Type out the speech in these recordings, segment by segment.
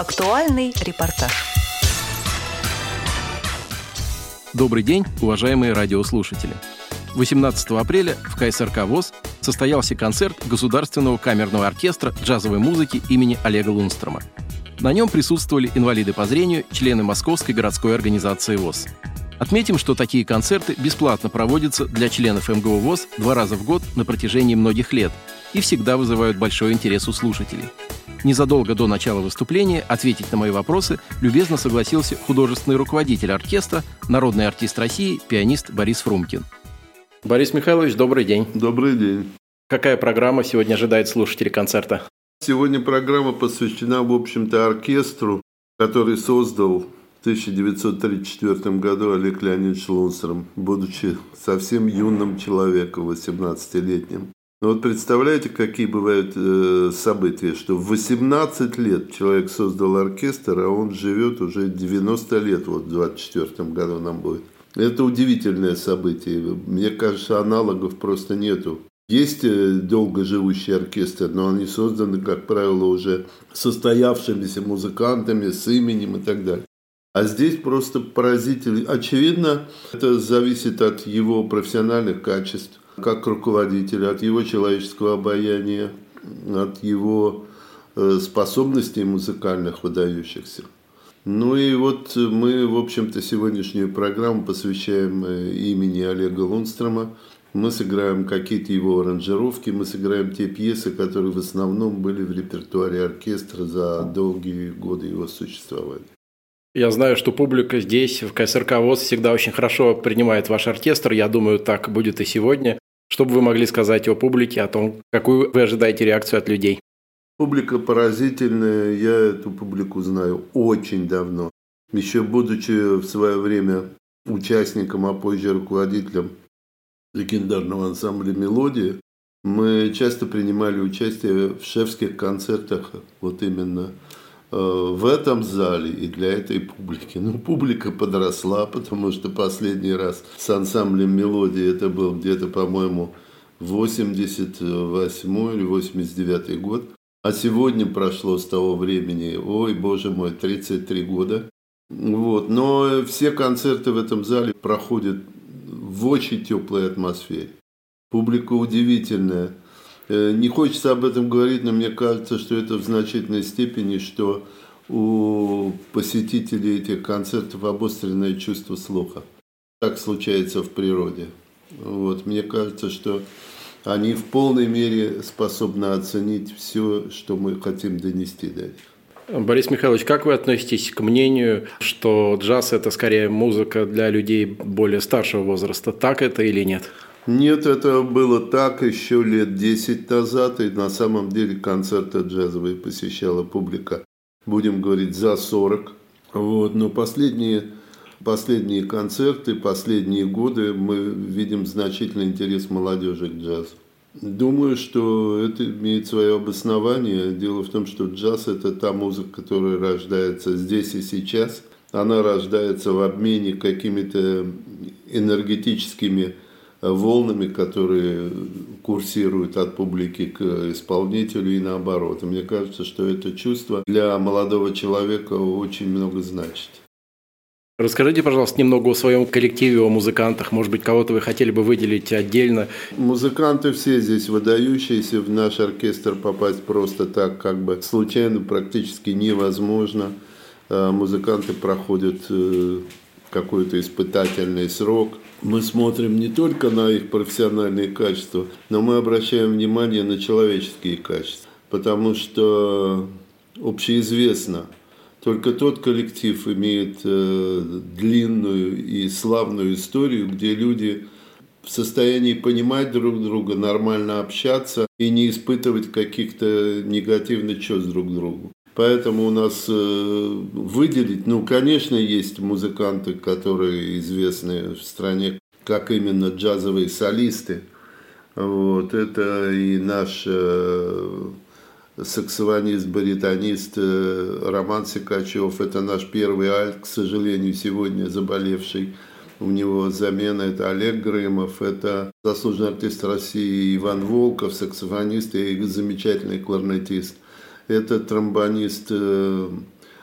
Актуальный репортаж. Добрый день, уважаемые радиослушатели. 18 апреля в КСРК ВОЗ состоялся концерт Государственного камерного оркестра джазовой музыки имени Олега Лунстрома. На нем присутствовали инвалиды по зрению, члены Московской городской организации ВОЗ. Отметим, что такие концерты бесплатно проводятся для членов МГУ ВОЗ два раза в год на протяжении многих лет и всегда вызывают большой интерес у слушателей. Незадолго до начала выступления ответить на мои вопросы любезно согласился художественный руководитель оркестра, народный артист России, пианист Борис Фрумкин. Борис Михайлович, добрый день. Добрый день. Какая программа сегодня ожидает слушателей концерта? Сегодня программа посвящена, в общем-то, оркестру, который создал в 1934 году Олег Леонидович Лунстром, будучи совсем юным человеком, 18-летним. Но вот представляете, какие бывают э, события, что в 18 лет человек создал оркестр, а он живет уже 90 лет, вот в 24 году нам будет. Это удивительное событие. Мне кажется, аналогов просто нету. Есть э, долгоживущие оркестры, но они созданы, как правило, уже состоявшимися музыкантами с именем и так далее. А здесь просто поразительно. Очевидно, это зависит от его профессиональных качеств, как руководителя, от его человеческого обаяния, от его э, способностей музыкальных выдающихся. Ну и вот мы, в общем-то, сегодняшнюю программу посвящаем э, имени Олега Лунстрома, мы сыграем какие-то его аранжировки, мы сыграем те пьесы, которые в основном были в репертуаре оркестра за долгие годы его существования. Я знаю, что публика здесь, в КСРК ВОЗ, всегда очень хорошо принимает ваш оркестр. Я думаю, так будет и сегодня. Что бы вы могли сказать о публике, о том, какую вы ожидаете реакцию от людей? Публика поразительная. Я эту публику знаю очень давно. Еще будучи в свое время участником, а позже руководителем легендарного ансамбля «Мелодия», мы часто принимали участие в шефских концертах вот именно в этом зале и для этой публики. Ну, публика подросла, потому что последний раз с ансамблем «Мелодия» это был где-то, по-моему, 88 или 89 год. А сегодня прошло с того времени, ой, боже мой, 33 года. Вот. Но все концерты в этом зале проходят в очень теплой атмосфере. Публика удивительная. Э, не хочется об этом говорить, но мне кажется, что это в значительной степени, что у посетителей этих концертов обостренное чувство слуха. Так случается в природе. Вот. Мне кажется, что они в полной мере способны оценить все, что мы хотим донести до них. Борис Михайлович, как вы относитесь к мнению, что джаз – это скорее музыка для людей более старшего возраста? Так это или нет? Нет, это было так еще лет 10 назад, и на самом деле концерты джазовые посещала публика, будем говорить, за 40. Вот, но последние, последние концерты, последние годы мы видим значительный интерес молодежи к джазу. Думаю, что это имеет свое обоснование. Дело в том, что джаз – это та музыка, которая рождается здесь и сейчас. Она рождается в обмене какими-то энергетическими волнами, которые курсируют от публики к исполнителю и наоборот. И мне кажется, что это чувство для молодого человека очень много значит. Расскажите, пожалуйста, немного о своем коллективе, о музыкантах. Может быть, кого-то вы хотели бы выделить отдельно? Музыканты все здесь выдающиеся. В наш оркестр попасть просто так, как бы случайно, практически невозможно. А, музыканты проходят э, какой-то испытательный срок. Мы смотрим не только на их профессиональные качества, но мы обращаем внимание на человеческие качества. Потому что общеизвестно – только тот коллектив имеет э, длинную и славную историю, где люди в состоянии понимать друг друга, нормально общаться и не испытывать каких-то негативных чувств друг к другу. Поэтому у нас э, выделить, ну, конечно, есть музыканты, которые известны в стране как именно джазовые солисты. Вот, это и наш э, саксофонист, баритонист э, Роман Сикачев. Это наш первый альт, к сожалению, сегодня заболевший. У него замена это Олег Грымов, это заслуженный артист России Иван Волков, саксофонист и замечательный кларнетист. Это тромбонист э,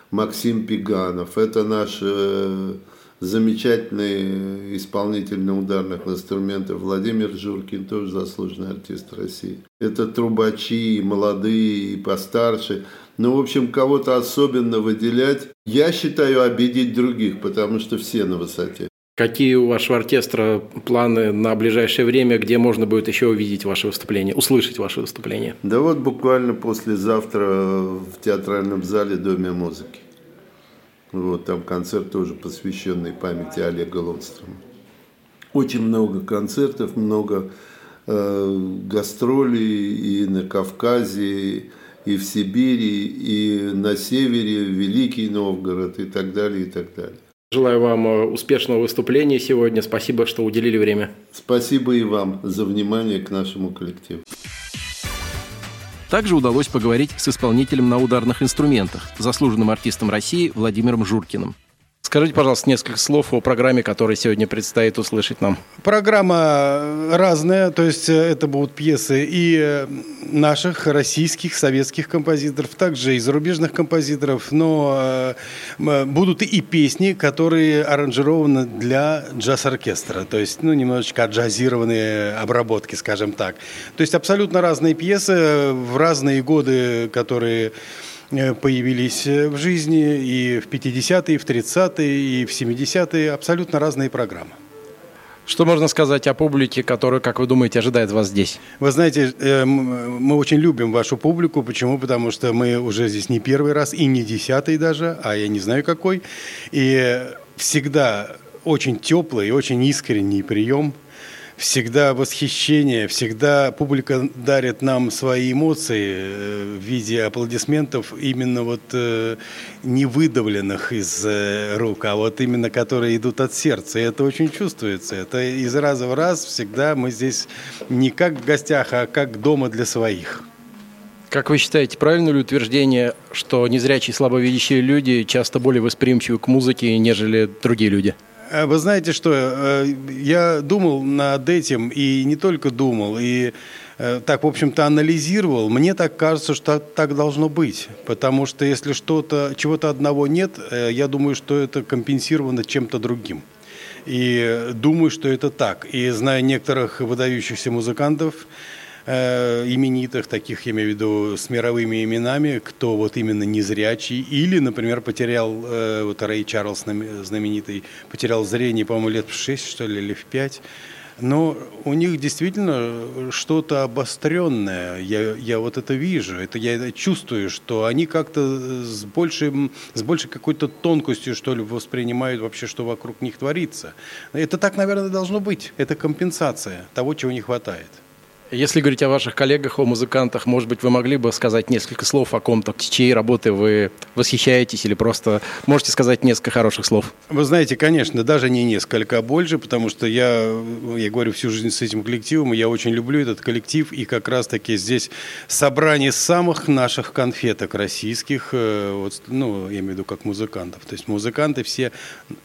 Максим Пиганов, это наш э, замечательный исполнитель на ударных инструментах Владимир Журкин, тоже заслуженный артист России. Это трубачи, и молодые, и постарше. Ну, в общем, кого-то особенно выделять, я считаю, обидеть других, потому что все на высоте. Какие у вашего оркестра планы на ближайшее время, где можно будет еще увидеть ваше выступление, услышать ваше выступление? Да вот буквально послезавтра в театральном зале Доме музыки. Вот, там концерт тоже посвященный памяти Олега Лонстрома. Очень много концертов, много э, гастролей и на Кавказе, и в Сибири, и на севере, Великий Новгород и так далее, и так далее. Желаю вам э, успешного выступления сегодня. Спасибо, что уделили время. Спасибо и вам за внимание к нашему коллективу. Также удалось поговорить с исполнителем на ударных инструментах, заслуженным артистом России Владимиром Журкиным. Скажите, пожалуйста, несколько слов о программе, которая сегодня предстоит услышать нам. Программа разная, то есть э, это будут пьесы и э, наших российских, советских композиторов, также и зарубежных композиторов, но э, будут и песни, которые аранжированы для джаз-оркестра, то есть ну, немножечко джазированные обработки, скажем так. То есть абсолютно разные пьесы в разные годы, которые Э, появились э, в жизни и в 50-е, и в 30-е, и в 70-е. Абсолютно разные программы. Что можно сказать о публике, которая, как вы думаете, ожидает вас здесь? Вы знаете, э, мы очень любим вашу публику. Почему? Потому что мы уже здесь не первый раз и не десятый даже, а я не знаю какой. И всегда очень теплый и очень искренний прием – всегда восхищение, всегда публика дарит нам свои эмоции э, в виде аплодисментов именно вот э, не выдавленных из э, рук, а вот именно которые идут от сердца. И это очень чувствуется. Это из раза в раз всегда мы здесь не как в гостях, а как дома для своих. Как вы считаете, правильно ли утверждение, что незрячие слабовидящие люди часто более восприимчивы к музыке, нежели другие люди? Э, вы знаете что, э, я думал над этим и не только думал, и э, так, в общем-то, анализировал. Мне так кажется, что так должно быть. Потому что если что-то, чего-то одного нет, я думаю, что это компенсировано чем-то другим. И думаю, что это так. И зная некоторых выдающихся музыкантов, э, именитых, таких, я имею в виду, с мировыми именами, кто вот именно незрячий, или, например, потерял, э, вот Рэй Чарльз знаменитый, потерял зрение, по-моему, лет в 6, что ли, или в 5, но у них действительно что-то обостренное. Я, я вот это вижу, это я чувствую, что они как-то с, большим, с большей какой-то тонкостью, что ли, воспринимают вообще, что вокруг них творится. Это так, наверное, должно быть. Это компенсация того, чего не хватает. Если говорить о ваших коллегах, о музыкантах, может быть, вы могли бы сказать несколько слов о ком-то, чьей работы вы восхищаетесь или просто можете сказать несколько хороших слов? Вы знаете, конечно, даже не несколько, а больше, потому что я, я говорю всю жизнь с этим коллективом, и я очень люблю этот коллектив, и как раз-таки здесь собрание самых наших конфеток российских, э, вот, ну, я имею в виду как музыкантов. То есть музыканты все,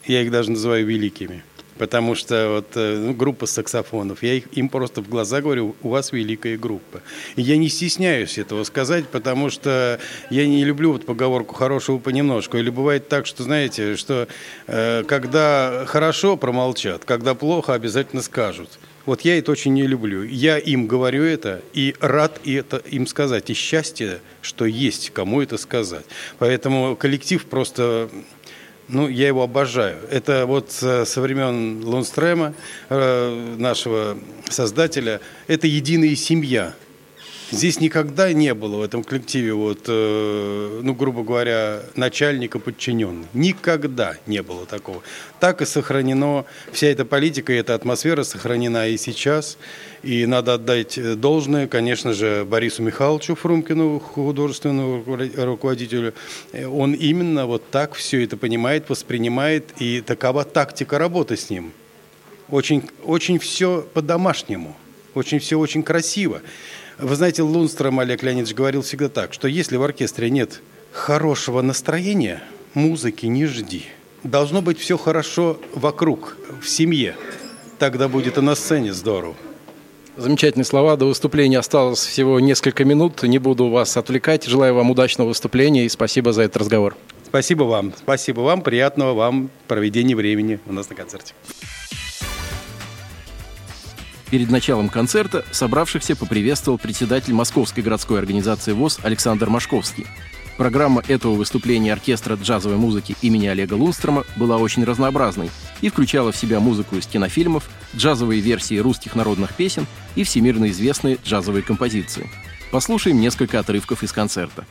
я их даже называю великими. Потому что вот э, ну, группа саксофонов, я их, им просто в глаза говорю, у вас великая группа. И я не стесняюсь этого сказать, потому что я не люблю вот поговорку хорошего понемножку. Или бывает так, что, знаете, что э, когда хорошо, промолчат, когда плохо, обязательно скажут. Вот я это очень не люблю. Я им говорю это и рад это им сказать. И счастье, что есть кому это сказать. Поэтому коллектив просто ну, я его обожаю. Это вот со времен Лунстрема, э, нашего создателя, это единая семья. Здесь никогда не было в этом коллективе, вот, э, ну, грубо говоря, начальника подчиненный. Никогда не было такого. Так и сохранено, вся эта политика и эта атмосфера сохранена и сейчас. И надо отдать должное, конечно же, Борису Михайловичу Фрумкину, художественному руководителю. Он именно вот так все это понимает, воспринимает, и такова тактика работы с ним. Очень, очень все по-домашнему, очень все очень красиво. Вы знаете, Лунстром Олег Леонидович говорил всегда так, что если в оркестре нет хорошего настроения, музыки не жди. Должно быть все хорошо вокруг, в семье. Тогда будет и на сцене здорово. Замечательные слова. До выступления осталось всего несколько минут. Не буду вас отвлекать. Желаю вам удачного выступления и спасибо за этот разговор. Спасибо вам. Спасибо вам. Приятного вам проведения времени у нас на концерте. Перед началом концерта собравшихся поприветствовал председатель Московской городской организации ВОЗ Александр Машковский. Программа этого выступления оркестра джазовой музыки имени Олега Лунстрома была очень разнообразной и включала в себя музыку из кинофильмов, джазовые версии русских народных песен и всемирно известные джазовые композиции. Послушаем несколько отрывков из концерта.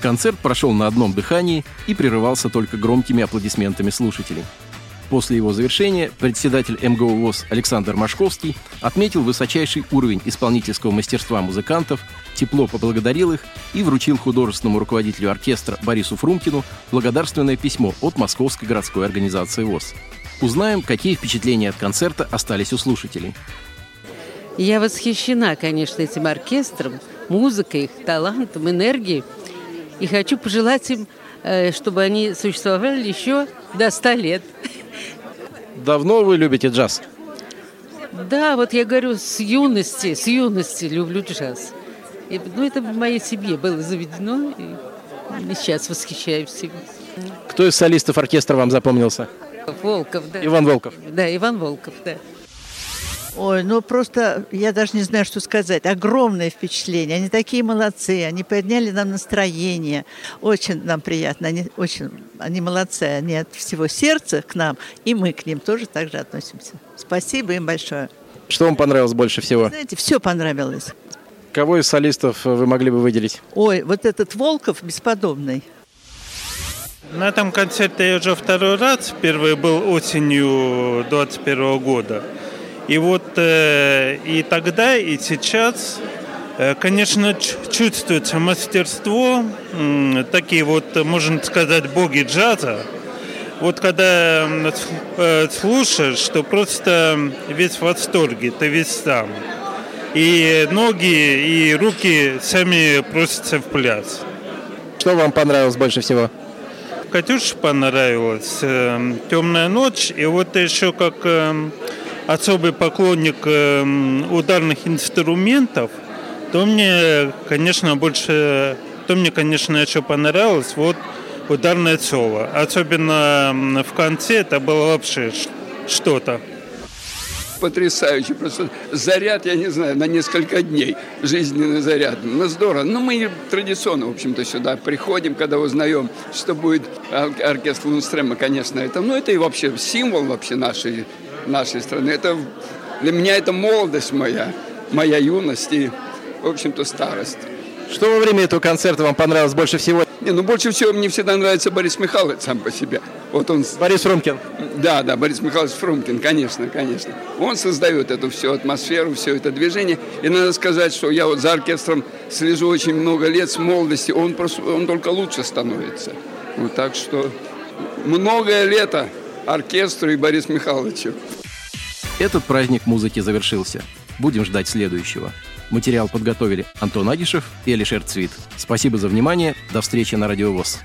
Концерт прошел на одном дыхании и прерывался только громкими аплодисментами слушателей. После его завершения председатель МГУ ВОЗ Александр Машковский отметил высочайший уровень исполнительского мастерства музыкантов, тепло поблагодарил их и вручил художественному руководителю оркестра Борису Фрумкину благодарственное письмо от Московской городской организации ВОЗ. Узнаем, какие впечатления от концерта остались у слушателей. Я восхищена, конечно, этим оркестром, музыкой, талантом, энергией. И хочу пожелать им, э, чтобы они существовали еще до 100 лет. Давно вы любите джаз? Да, вот я говорю, с юности, с юности люблю джаз. И, ну, это в моей семье было заведено, и сейчас восхищаюсь им. Кто из солистов оркестра вам запомнился? Волков, да. Иван Волков. Да, Иван Волков, да. Ой, ну просто я даже не знаю, что сказать. Огромное впечатление. Они такие молодцы. Они подняли нам настроение. Очень нам приятно. Они очень, они молодцы. Они от всего сердца к нам, и мы к ним тоже так же относимся. Спасибо им большое. Что вам понравилось больше всего? Знаете, все понравилось. Кого из солистов вы могли бы выделить? Ой, вот этот Волков бесподобный. На этом концерте я уже второй раз. Первый был осенью 21 года. И вот э, и тогда, и сейчас, э, конечно, чувствуется мастерство, такие вот, можно сказать, боги джаза. Вот когда э, слушаешь, что просто весь в восторге, ты весь сам. И ноги, и руки сами просятся в пляс. Что вам понравилось больше всего? Катюше понравилось э, «Темная ночь», и вот еще как особый поклонник эм, ударных инструментов, то мне, конечно, больше, то мне, конечно, еще понравилось вот ударное соло. Особенно в конце это было вообще что-то. Потрясающе, просто заряд, я не знаю, на несколько дней, жизненный заряд. Ну, здорово. Ну, мы традиционно, в общем-то, сюда приходим, когда узнаем, что будет оркестр Лунстрема, конечно, это, ну, это и вообще символ вообще нашей нашей страны. Это, для меня это молодость моя, моя юность и, в общем-то, старость. Что во время этого концерта вам понравилось больше всего? Не, ну больше всего мне всегда нравится Борис Михайлович сам по себе. Вот он... Борис Фрумкин. Да, да, Борис Михайлович Фрумкин, конечно, конечно. Он создает эту всю атмосферу, все это движение. И надо сказать, что я вот за оркестром слежу очень много лет с молодости. Он, просто, он только лучше становится. Вот так что многое лето оркестру и Борис Михайловичу. Этот праздник музыки завершился. Будем ждать следующего. Материал подготовили Антон Агишев и Алишер Цвит. Спасибо за внимание. До встречи на Радиовоз.